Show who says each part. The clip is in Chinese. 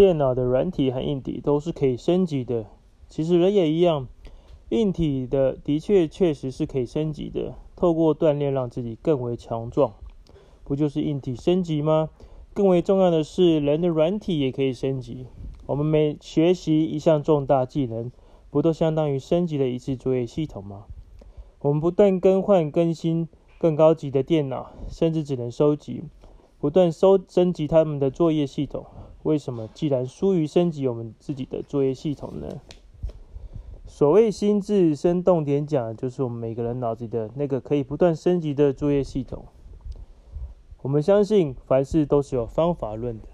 Speaker 1: 电脑的软体和硬体都是可以升级的。其实人也一样，硬体的的确确实是可以升级的，透过锻炼让自己更为强壮，不就是硬体升级吗？更为重要的是，人的软体也可以升级。我们每学习一项重大技能，不都相当于升级了一次作业系统吗？我们不断更换、更新更高级的电脑，甚至只能收集，不断收升级他们的作业系统。为什么既然疏于升级我们自己的作业系统呢？所谓心智生动点讲，就是我们每个人脑子里的那个可以不断升级的作业系统。我们相信凡事都是有方法论的。